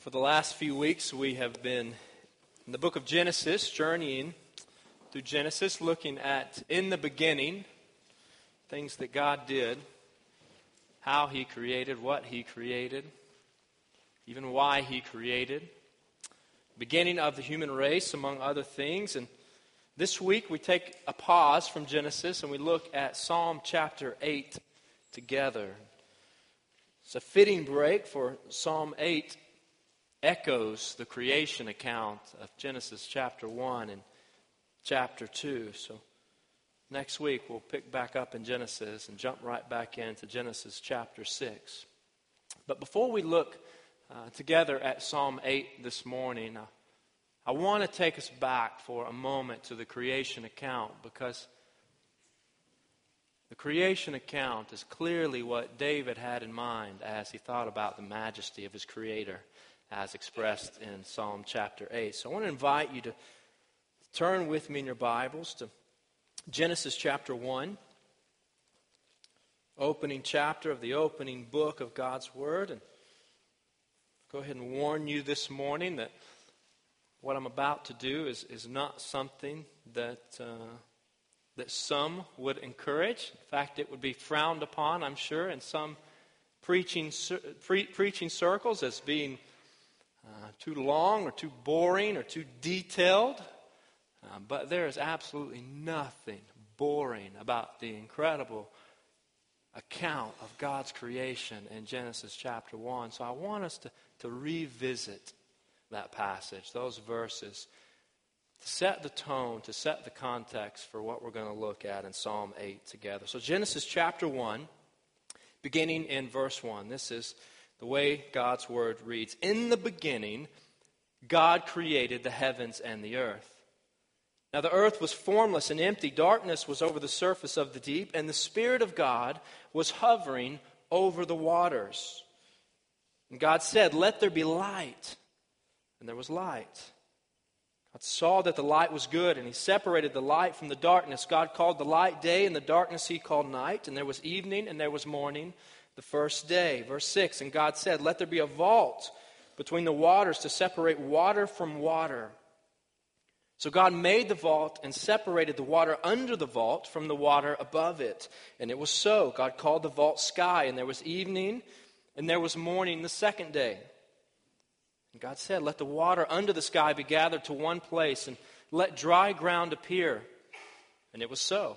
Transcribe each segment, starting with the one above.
Well, for the last few weeks, we have been in the book of Genesis, journeying through Genesis, looking at in the beginning things that God did, how He created, what He created, even why He created, beginning of the human race, among other things. And this week, we take a pause from Genesis and we look at Psalm chapter 8 together. It's a fitting break for Psalm 8 echoes the creation account of Genesis chapter 1 and chapter 2. So next week we'll pick back up in Genesis and jump right back into Genesis chapter 6. But before we look uh, together at Psalm 8 this morning, uh, I want to take us back for a moment to the creation account because the creation account is clearly what David had in mind as he thought about the majesty of his Creator as expressed in Psalm chapter 8. So I want to invite you to turn with me in your Bibles to Genesis chapter 1, opening chapter of the opening book of God's Word. And go ahead and warn you this morning that what I'm about to do is, is not something that, uh, that some would encourage. In fact, it would be frowned upon, I'm sure, in some preaching, pre- preaching circles as being too long or too boring or too detailed. Uh, but there is absolutely nothing boring about the incredible account of God's creation in Genesis chapter 1. So I want us to, to revisit that passage, those verses, to set the tone, to set the context for what we're going to look at in Psalm 8 together. So Genesis chapter 1, beginning in verse 1. This is the way God's word reads In the beginning, God created the heavens and the earth. Now the earth was formless and empty, darkness was over the surface of the deep, and the Spirit of God was hovering over the waters. And God said, Let there be light. And there was light. God saw that the light was good, and He separated the light from the darkness. God called the light day, and the darkness He called night. And there was evening, and there was morning the first day. Verse 6 And God said, Let there be a vault between the waters to separate water from water. So God made the vault and separated the water under the vault from the water above it. And it was so. God called the vault sky, and there was evening, and there was morning the second day. And God said, Let the water under the sky be gathered to one place, and let dry ground appear. And it was so.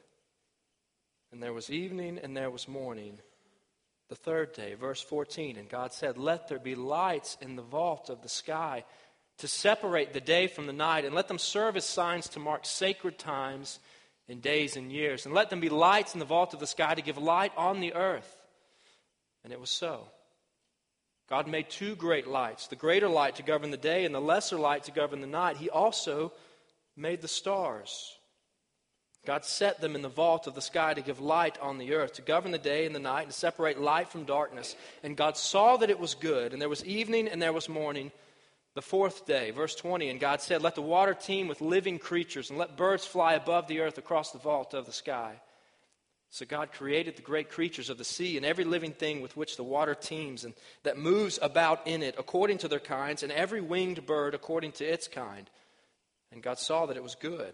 And there was evening and there was morning. The third day, verse 14. And God said, Let there be lights in the vault of the sky to separate the day from the night, and let them serve as signs to mark sacred times and days and years. And let them be lights in the vault of the sky to give light on the earth. And it was so. God made two great lights the greater light to govern the day, and the lesser light to govern the night. He also made the stars. God set them in the vault of the sky to give light on the earth, to govern the day and the night, and to separate light from darkness. And God saw that it was good, and there was evening and there was morning, the fourth day. Verse 20 And God said, Let the water teem with living creatures, and let birds fly above the earth across the vault of the sky. So God created the great creatures of the sea and every living thing with which the water teems and that moves about in it according to their kinds, and every winged bird according to its kind. And God saw that it was good.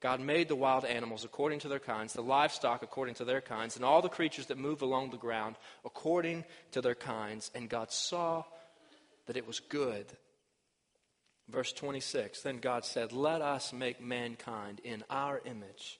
God made the wild animals according to their kinds, the livestock according to their kinds, and all the creatures that move along the ground according to their kinds. And God saw that it was good. Verse 26 Then God said, Let us make mankind in our image,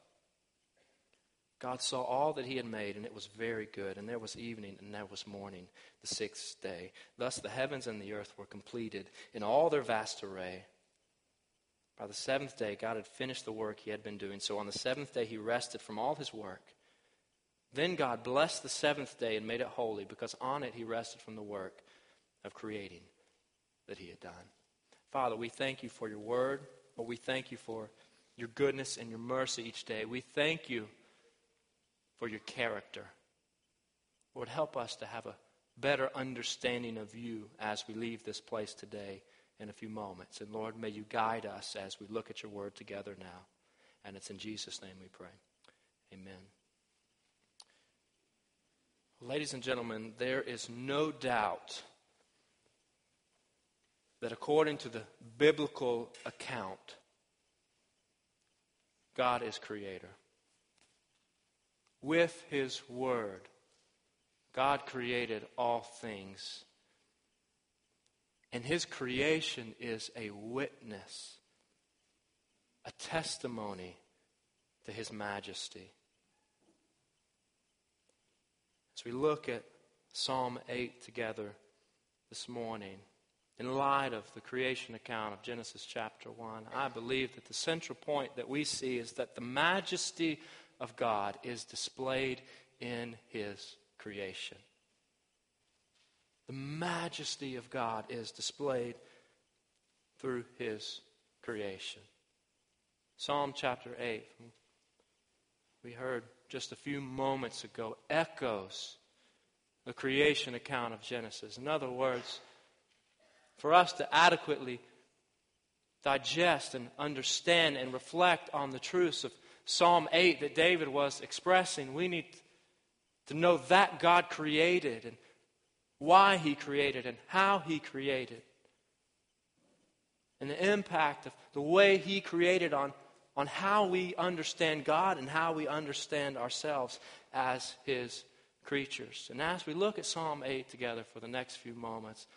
God saw all that he had made, and it was very good. And there was evening, and there was morning, the sixth day. Thus the heavens and the earth were completed in all their vast array. By the seventh day, God had finished the work he had been doing. So on the seventh day, he rested from all his work. Then God blessed the seventh day and made it holy, because on it he rested from the work of creating that he had done. Father, we thank you for your word, but we thank you for your goodness and your mercy each day. We thank you for your character. Lord, help us to have a better understanding of you as we leave this place today in a few moments. And Lord, may you guide us as we look at your word together now. And it's in Jesus' name we pray. Amen. Ladies and gentlemen, there is no doubt that according to the biblical account, God is creator with his word, God created all things. And his creation is a witness, a testimony to his majesty. As we look at Psalm 8 together this morning, in light of the creation account of Genesis chapter 1, I believe that the central point that we see is that the majesty of God is displayed in His creation. The majesty of God is displayed through His creation. Psalm chapter 8, we heard just a few moments ago, echoes the creation account of Genesis. In other words, for us to adequately digest and understand and reflect on the truths of Psalm 8 that David was expressing, we need to know that God created and why He created and how He created. And the impact of the way He created on, on how we understand God and how we understand ourselves as His creatures. And as we look at Psalm 8 together for the next few moments,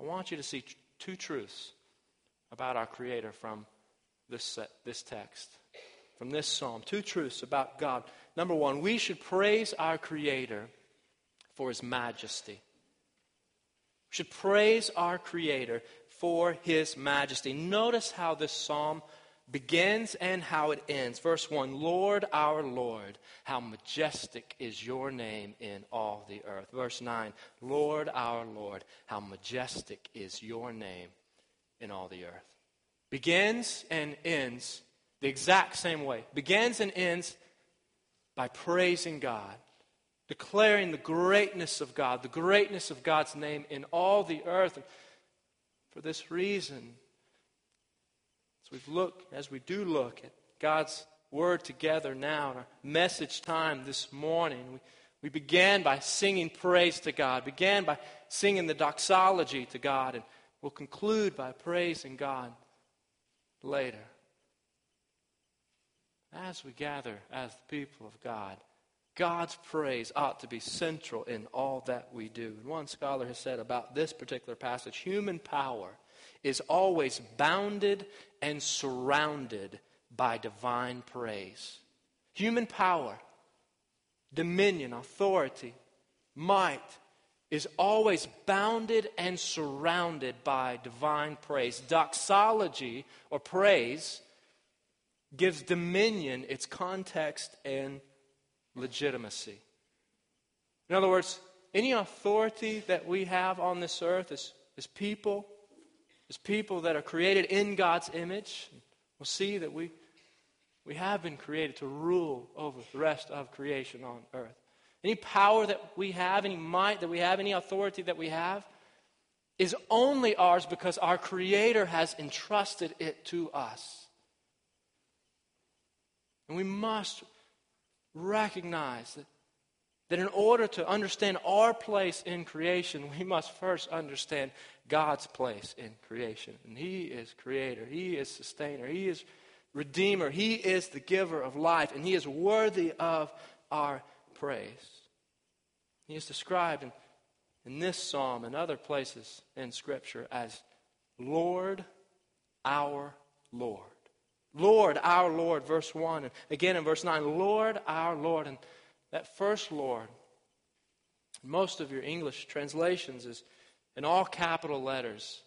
I want you to see two truths about our Creator from this, this text from this psalm. Two truths about God. Number one, we should praise our Creator for His majesty. We should praise our Creator for His majesty. Notice how this psalm begins and how it ends. Verse 1 Lord, our Lord, how majestic is your name in all the earth. Verse 9 Lord, our Lord, how majestic is your name in all the earth. Begins and ends the exact same way. Begins and ends by praising God, declaring the greatness of God, the greatness of God's name in all the earth. And for this reason, as we look, as we do look at God's word together now in our message time this morning, we, we began by singing praise to God, began by singing the doxology to God, and we'll conclude by praising God later as we gather as the people of God, God's praise ought to be central in all that we do. And one scholar has said about this particular passage human power is always bounded and surrounded by divine praise. Human power, dominion, authority, might is always bounded and surrounded by divine praise. Doxology or praise gives dominion its context and legitimacy. In other words, any authority that we have on this earth as, as people, as people that are created in God's image, we'll see that we, we have been created to rule over the rest of creation on earth. Any power that we have, any might that we have, any authority that we have, is only ours because our Creator has entrusted it to us. And we must recognize that, that in order to understand our place in creation, we must first understand God's place in creation. And He is creator, He is sustainer, He is redeemer, He is the giver of life, and He is worthy of our praise. He is described in, in this psalm and other places in Scripture as Lord, our Lord. Lord, our Lord, verse 1. And again in verse 9, Lord, our Lord. And that first Lord, most of your English translations is in all capital letters,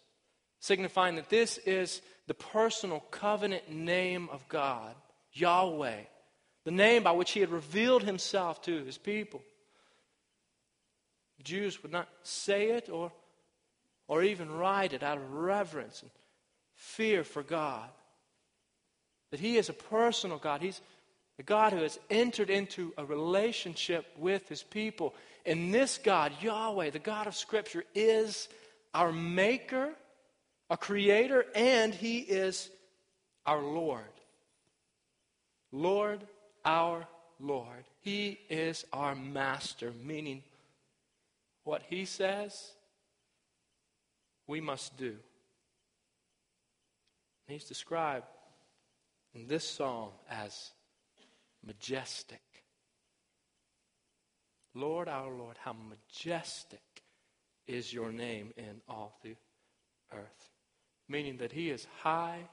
signifying that this is the personal covenant name of God, Yahweh, the name by which He had revealed Himself to His people. Jews would not say it or, or even write it out of reverence and fear for God. That He is a personal God. He's a God who has entered into a relationship with His people. And this God, Yahweh, the God of Scripture, is our Maker, a Creator, and He is our Lord. Lord, our Lord. He is our Master, meaning what He says, we must do. He's described this psalm as majestic. Lord, our Lord, how majestic is your name in all the earth. Meaning that He is high,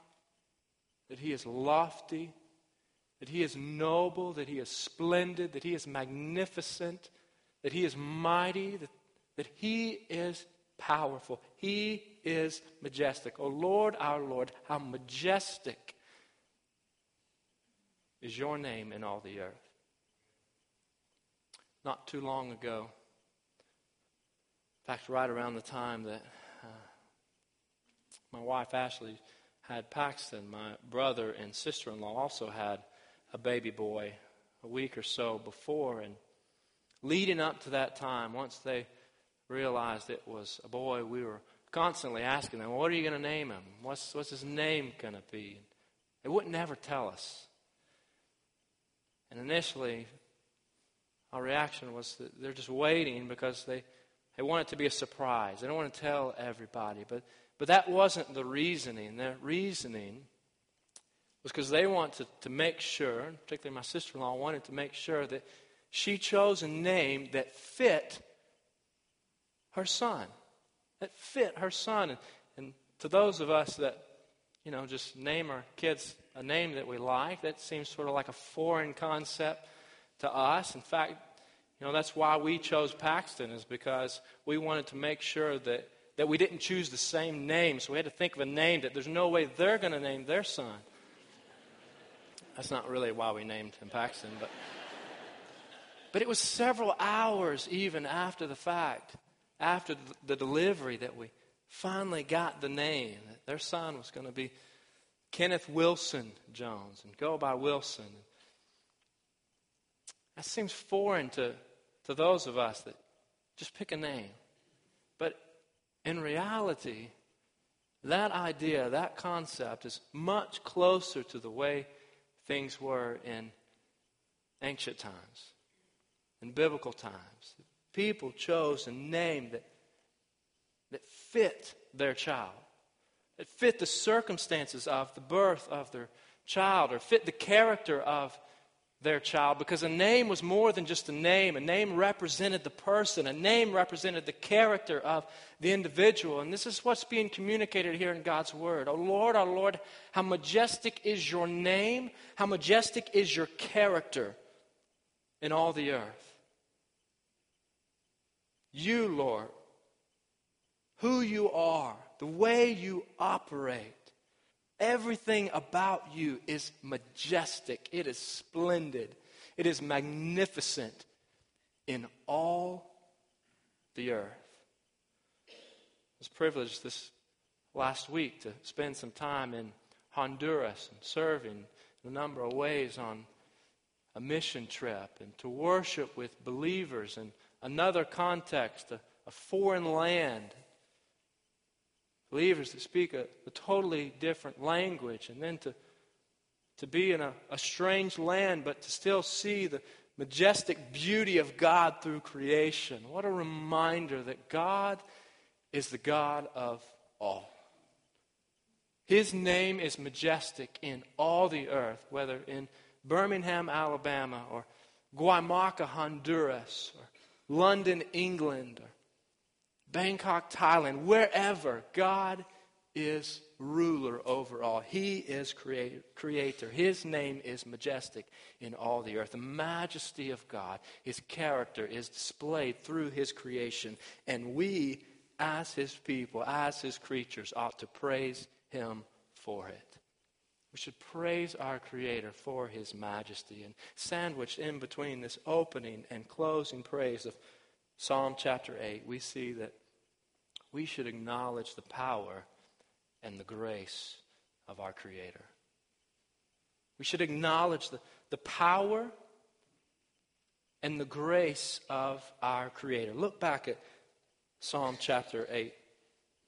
that He is lofty, that He is noble, that He is splendid, that He is magnificent, that He is mighty, that, that He is powerful. He is majestic. O oh Lord, our Lord, how majestic is your name in all the earth not too long ago. In fact, right around the time that uh, my wife Ashley had Paxton, my brother and sister in law also had a baby boy a week or so before. And leading up to that time, once they realized it was a boy, we were constantly asking them, What are you going to name him? What's, what's his name going to be? They wouldn't ever tell us. And initially, our reaction was that they're just waiting because they, they want it to be a surprise. They don't want to tell everybody. But, but that wasn't the reasoning. Their reasoning was because they wanted to, to make sure, particularly my sister in law wanted to make sure that she chose a name that fit her son. That fit her son. And, and to those of us that, you know, just name our kids a name that we like, that seems sort of like a foreign concept to us. In fact, you know, that's why we chose Paxton, is because we wanted to make sure that, that we didn't choose the same name. So we had to think of a name that there's no way they're going to name their son. That's not really why we named him Paxton, but. But it was several hours even after the fact, after the delivery, that we finally got the name. That their son was going to be Kenneth Wilson Jones and go by Wilson. That seems foreign to, to those of us that just pick a name. But in reality, that idea, that concept is much closer to the way things were in ancient times, in biblical times. People chose a name that, that fit their child, that fit the circumstances of the birth of their child, or fit the character of their child because a name was more than just a name. A name represented the person, a name represented the character of the individual. And this is what's being communicated here in God's Word. Oh Lord, oh Lord, how majestic is your name, how majestic is your character in all the earth. You, Lord, who you are, the way you operate Everything about you is majestic, it is splendid, it is magnificent in all the earth. I was privileged this last week to spend some time in Honduras and serving in a number of ways on a mission trip and to worship with believers in another context, a, a foreign land. Believers that speak a, a, totally different language, and then to, to be in a, a strange land, but to still see the majestic beauty of God through creation. What a reminder that God is the God of all. His name is majestic in all the earth, whether in Birmingham, Alabama, or Guaimaca, Honduras, or London, England, or Bangkok, Thailand, wherever, God is ruler over all. He is creator. His name is majestic in all the earth. The majesty of God, His character is displayed through His creation. And we, as His people, as His creatures, ought to praise Him for it. We should praise our Creator for His majesty. And sandwiched in between this opening and closing praise of Psalm chapter 8, we see that we should acknowledge the power and the grace of our Creator. We should acknowledge the, the power and the grace of our Creator. Look back at Psalm chapter 8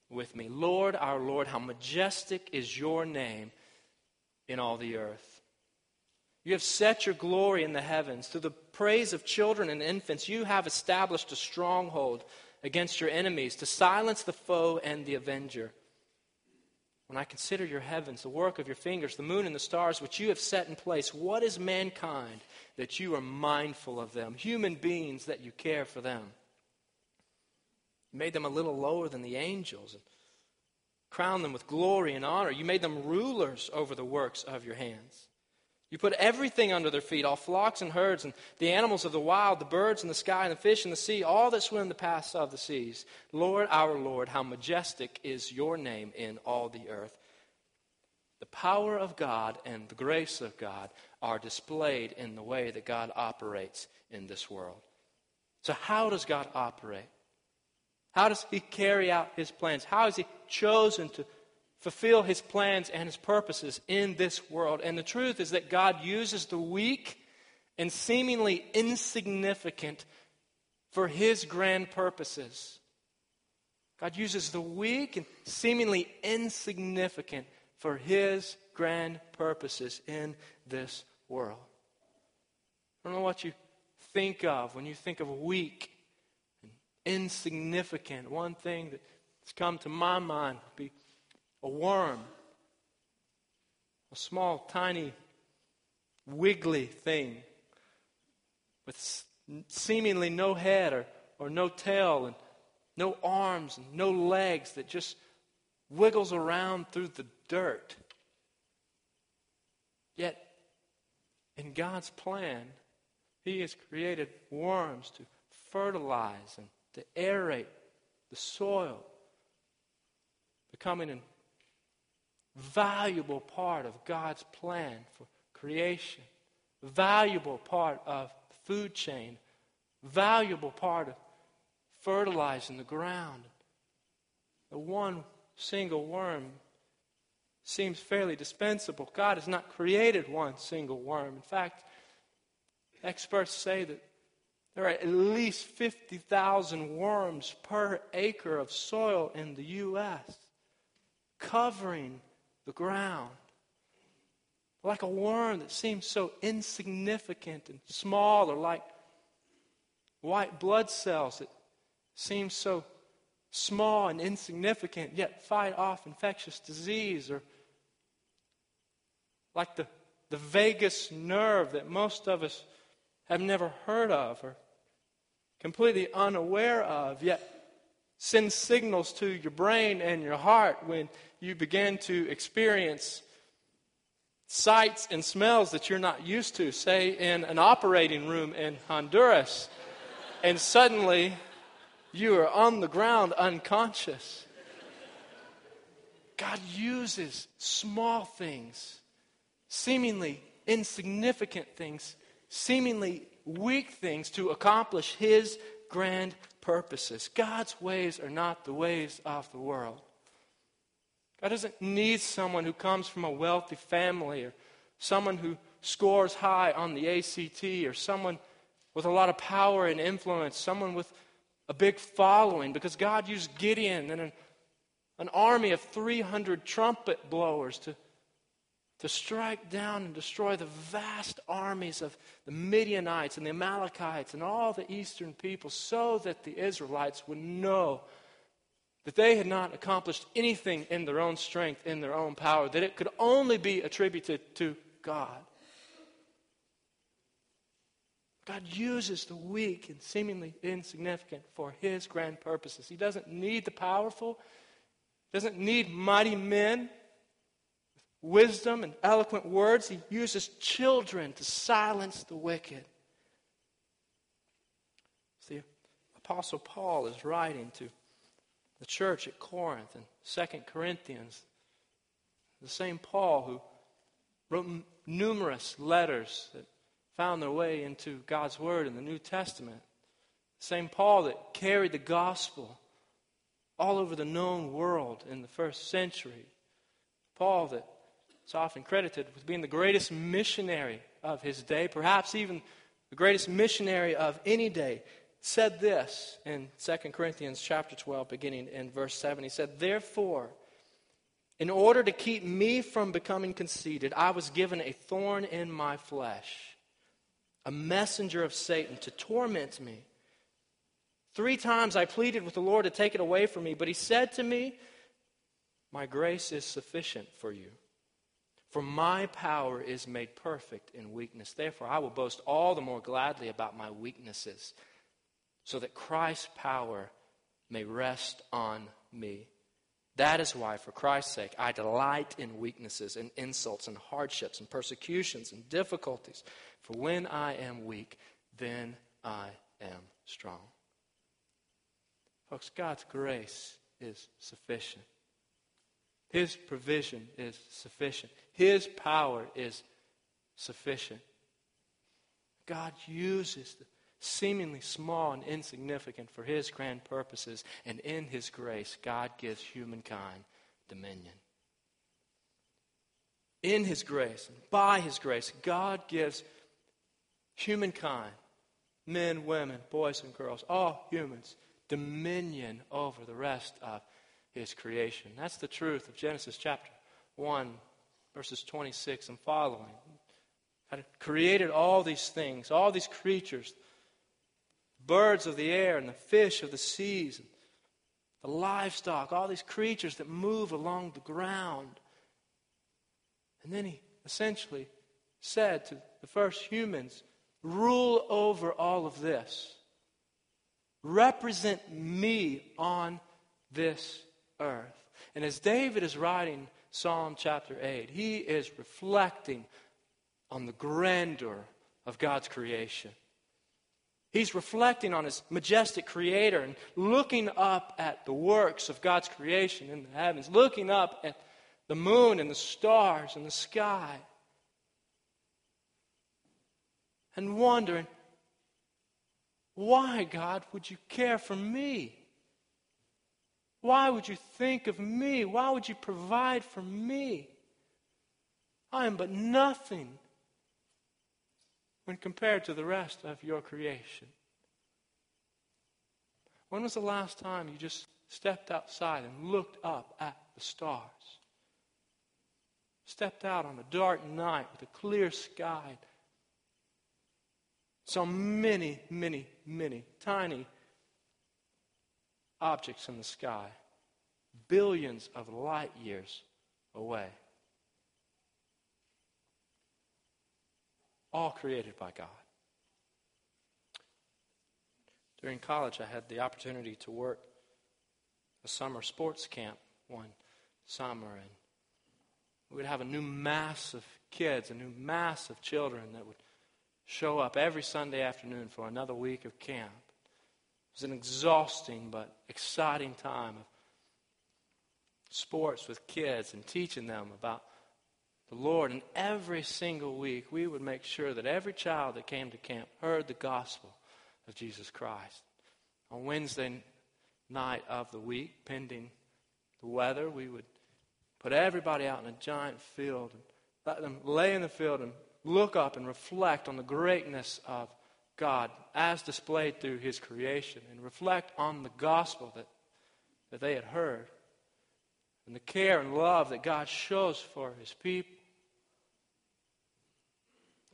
with me. Lord, our Lord, how majestic is your name in all the earth. You have set your glory in the heavens. Through the praise of children and infants, you have established a stronghold against your enemies to silence the foe and the avenger. When I consider your heavens, the work of your fingers, the moon and the stars which you have set in place, what is mankind that you are mindful of them? Human beings that you care for them. You made them a little lower than the angels and crowned them with glory and honor. You made them rulers over the works of your hands. You put everything under their feet, all flocks and herds, and the animals of the wild, the birds in the sky, and the fish in the sea, all that swim the paths of the seas. Lord, our Lord, how majestic is your name in all the earth. The power of God and the grace of God are displayed in the way that God operates in this world. So, how does God operate? How does He carry out His plans? How has He chosen to fulfill his plans and his purposes in this world. And the truth is that God uses the weak and seemingly insignificant for his grand purposes. God uses the weak and seemingly insignificant for his grand purposes in this world. I don't know what you think of when you think of weak and insignificant. One thing that's come to my mind would be a worm, a small, tiny, wiggly thing with seemingly no head or, or no tail and no arms and no legs that just wiggles around through the dirt. Yet, in God's plan, He has created worms to fertilize and to aerate the soil, becoming an valuable part of God's plan for creation, valuable part of food chain, valuable part of fertilizing the ground. The one single worm seems fairly dispensable. God has not created one single worm. In fact, experts say that there are at least 50,000 worms per acre of soil in the U.S., covering the ground. Like a worm that seems so insignificant and small, or like white blood cells that seem so small and insignificant, yet fight off infectious disease, or like the, the vagus nerve that most of us have never heard of or completely unaware of, yet sends signals to your brain and your heart when you begin to experience sights and smells that you're not used to, say in an operating room in Honduras, and suddenly you are on the ground unconscious. God uses small things, seemingly insignificant things, seemingly weak things to accomplish His grand purposes. God's ways are not the ways of the world. God doesn't need someone who comes from a wealthy family or someone who scores high on the ACT or someone with a lot of power and influence, someone with a big following, because God used Gideon and an, an army of 300 trumpet blowers to, to strike down and destroy the vast armies of the Midianites and the Amalekites and all the eastern people so that the Israelites would know that they had not accomplished anything in their own strength, in their own power, that it could only be attributed to God. God uses the weak and seemingly insignificant for his grand purposes. He doesn't need the powerful, doesn't need mighty men wisdom and eloquent words. He uses children to silence the wicked. See, Apostle Paul is writing to the church at Corinth in 2 Corinthians. The same Paul who wrote numerous letters that found their way into God's Word in the New Testament. Same Paul that carried the gospel all over the known world in the first century. Paul that is often credited with being the greatest missionary of his day, perhaps even the greatest missionary of any day, said this in 2 Corinthians chapter 12, beginning in verse 7. He said, Therefore, in order to keep me from becoming conceited, I was given a thorn in my flesh a messenger of Satan to torment me. Three times I pleaded with the Lord to take it away from me, but he said to me, My grace is sufficient for you. For my power is made perfect in weakness. Therefore, I will boast all the more gladly about my weaknesses, so that Christ's power may rest on me. That is why, for Christ's sake, I delight in weaknesses and insults and hardships and persecutions and difficulties. For when I am weak, then I am strong. Folks, God's grace is sufficient. His provision is sufficient. His power is sufficient. God uses the seemingly small and insignificant for His grand purposes, and in His grace, God gives humankind dominion. In His grace, by His grace, God gives humankind, men, women, boys, and girls, all humans, dominion over the rest of his creation. That's the truth of Genesis chapter 1, verses 26 and following. God created all these things, all these creatures, birds of the air and the fish of the seas, and the livestock, all these creatures that move along the ground. And then he essentially said to the first humans, Rule over all of this. Represent me on this earth. And as David is writing Psalm chapter 8, he is reflecting on the grandeur of God's creation. He's reflecting on his majestic creator and looking up at the works of God's creation in the heavens, looking up at the moon and the stars and the sky and wondering, why, God, would you care for me? Why would you think of me? Why would you provide for me? I am but nothing when compared to the rest of your creation. When was the last time you just stepped outside and looked up at the stars? Stepped out on a dark night with a clear sky Saw many, many, many tiny objects in the sky, billions of light years away. All created by God. During college, I had the opportunity to work a summer sports camp one summer, and we would have a new mass of kids, a new mass of children that would show up every Sunday afternoon for another week of camp. Was an exhausting but exciting time of sports with kids and teaching them about the Lord. And every single week, we would make sure that every child that came to camp heard the gospel of Jesus Christ. On Wednesday night of the week, pending the weather, we would Put everybody out in a giant field and let them lay in the field and look up and reflect on the greatness of God as displayed through His creation and reflect on the gospel that, that they had heard and the care and love that God shows for His people.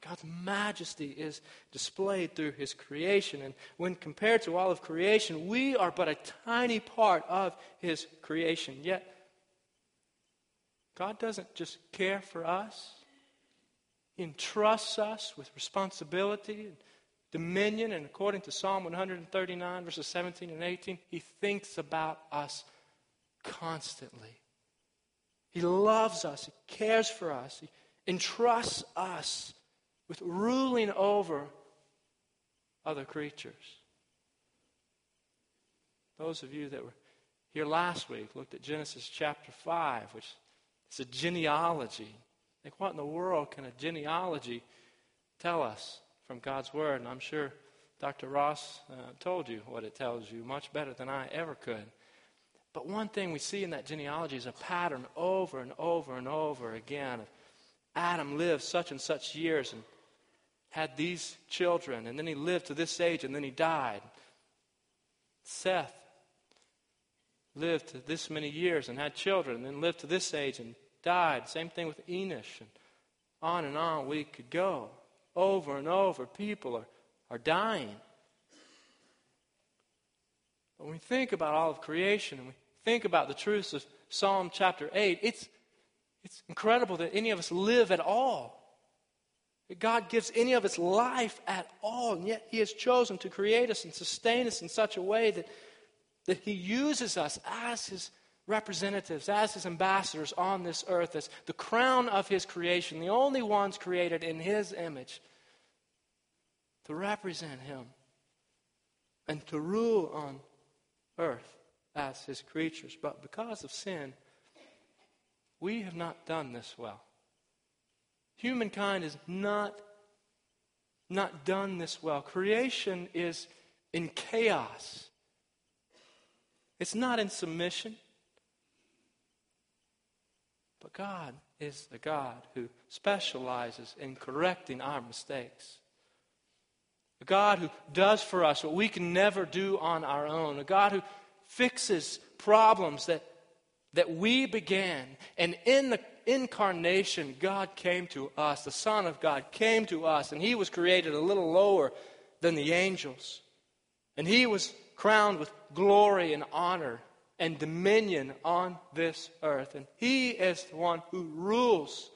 God's majesty is displayed through His creation. And when compared to all of creation, we are but a tiny part of His creation. Yet, God doesn't just care for us, He entrusts us with responsibility and dominion. And according to Psalm 139, verses 17 and 18, He thinks about us constantly. He loves us, He cares for us, He entrusts us with ruling over other creatures. Those of you that were here last week looked at Genesis chapter 5, which is a genealogy. Like, what in the world can a genealogy tell us from God's Word? And I'm sure Dr. Ross uh, told you what it tells you much better than I ever could. But one thing we see in that genealogy is a pattern over and over and over again. Adam lived such and such years and had these children, and then he lived to this age, and then he died. Seth lived to this many years and had children, and then lived to this age and died. Same thing with Enosh, and on and on we could go. Over and over, people are, are dying. When we think about all of creation and we think about the truths of Psalm chapter 8, it's, it's incredible that any of us live at all. That God gives any of us life at all, and yet He has chosen to create us and sustain us in such a way that, that He uses us as His representatives, as His ambassadors on this earth, as the crown of His creation, the only ones created in His image, to represent Him and to rule on earth as His creatures. But because of sin, we have not done this well. Humankind is not, not done this well. Creation is in chaos, it's not in submission. But God is the God who specializes in correcting our mistakes. A God who does for us what we can never do on our own. A God who fixes problems that, that we began. And in the incarnation, God came to us. The Son of God came to us, and He was created a little lower than the angels. And He was crowned with glory and honor and dominion on this earth. And He is the one who rules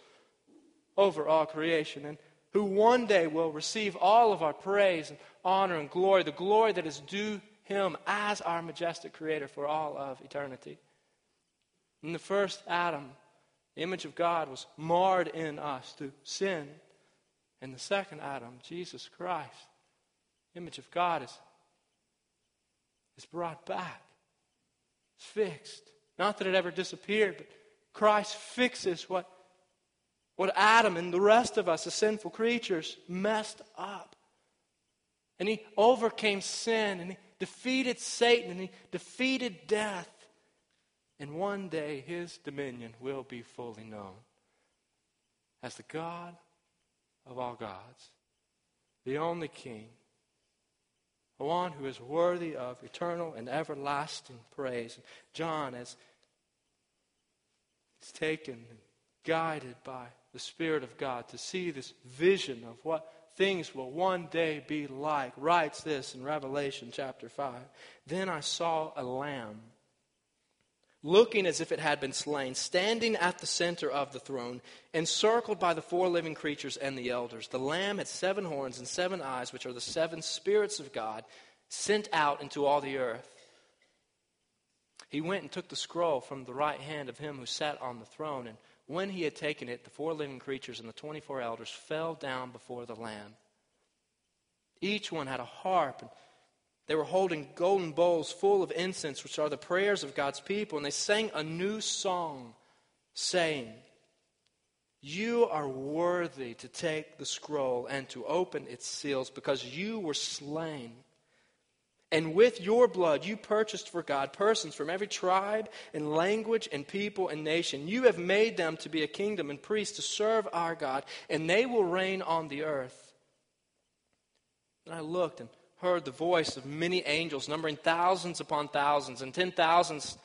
over all creation and who one day will receive all of our praise and honor and glory, the glory that is due Him as our majestic Creator for all of eternity. In the first Adam, the image of God was marred in us through sin. And the second Adam, Jesus Christ, the image of God is, is brought back. It's fixed. Not that it ever disappeared, but Christ fixes what, what Adam and the rest of us, the sinful creatures, messed up. And he overcame sin, and he defeated Satan, and he defeated death. And one day his dominion will be fully known as the God of all gods, the only King, the one who is worthy of eternal and everlasting praise. John, as he's taken and guided by the Spirit of God to see this vision of what things will one day be like, writes this in Revelation chapter 5. Then I saw a lamb looking as if it had been slain, standing at the center of the throne, encircled by the four living creatures and the elders. The Lamb had seven horns and seven eyes, which are the seven spirits of God, sent out into all the earth. He went and took the scroll from the right hand of him who sat on the throne, and when he had taken it, the four living creatures and the twenty four elders fell down before the Lamb. Each one had a harp and they were holding golden bowls full of incense, which are the prayers of God's people, and they sang a new song, saying, You are worthy to take the scroll and to open its seals, because you were slain, And with your blood, you purchased for God persons from every tribe and language and people and nation. You have made them to be a kingdom and priests to serve our God, and they will reign on the earth. And I looked and heard the voice of many angels, numbering thousands upon thousands, and ten thousands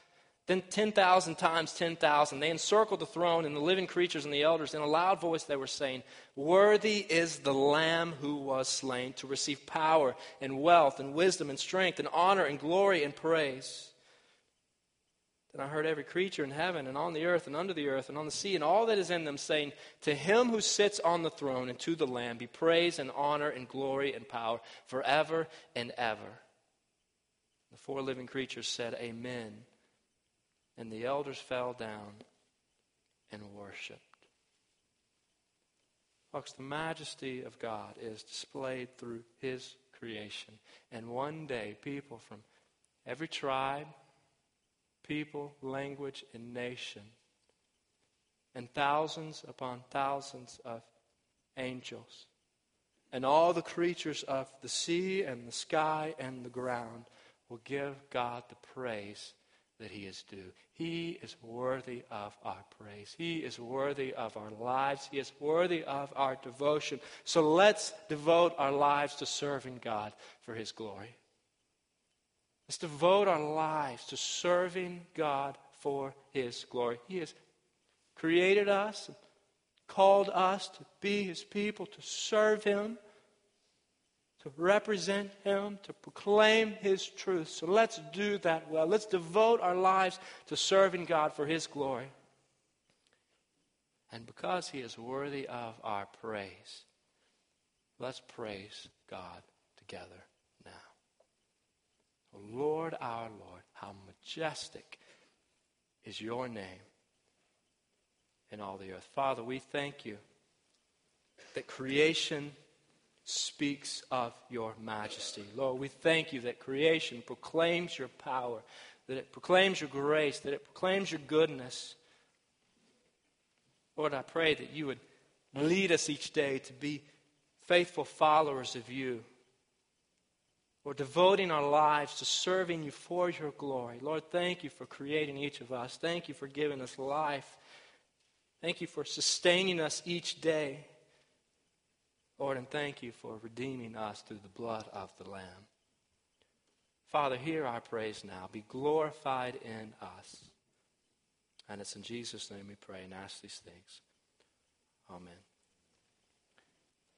then 10,000 times 10,000. They encircled the throne and the living creatures and the elders. In a loud voice, they were saying, Worthy is the Lamb who was slain to receive power and wealth and wisdom and strength and honor and glory and praise. Then I heard every creature in heaven and on the earth and under the earth and on the sea and all that is in them saying, To him who sits on the throne and to the Lamb be praise and honor and glory and power forever and ever. The four living creatures said, Amen. And the elders fell down and worshiped. Folks, the majesty of God is displayed through His creation. And one day, people from every tribe, people, language, and nation, and thousands upon thousands of angels, and all the creatures of the sea and the sky and the ground will give God the praise that he is due. He is worthy of our praise. He is worthy of our lives. He is worthy of our devotion. So let's devote our lives to serving God for his glory. Let's devote our lives to serving God for his glory. He has created us, called us to be his people, to serve him to represent Him, to proclaim His truth. So let's do that well. Let's devote our lives to serving God for His glory. And because He is worthy of our praise, let's praise God together Lord, our Lord, how majestic is your name in all the earth. Father, we thank you that creation speaks of your majesty. Lord, we thank you that creation proclaims your power, that it proclaims your grace, that it proclaims your goodness. Lord, I pray that you would lead us each day to be faithful followers of you. Or devoting our lives to serving you for your glory. Lord, thank you for creating each of us. Thank you for giving us life. Thank you for sustaining us each day. Lord, and thank you for redeeming us through the blood of the Lamb. Father, hear our praise now. Be glorified in us. And it's in Jesus' name we pray and ask these things. Amen.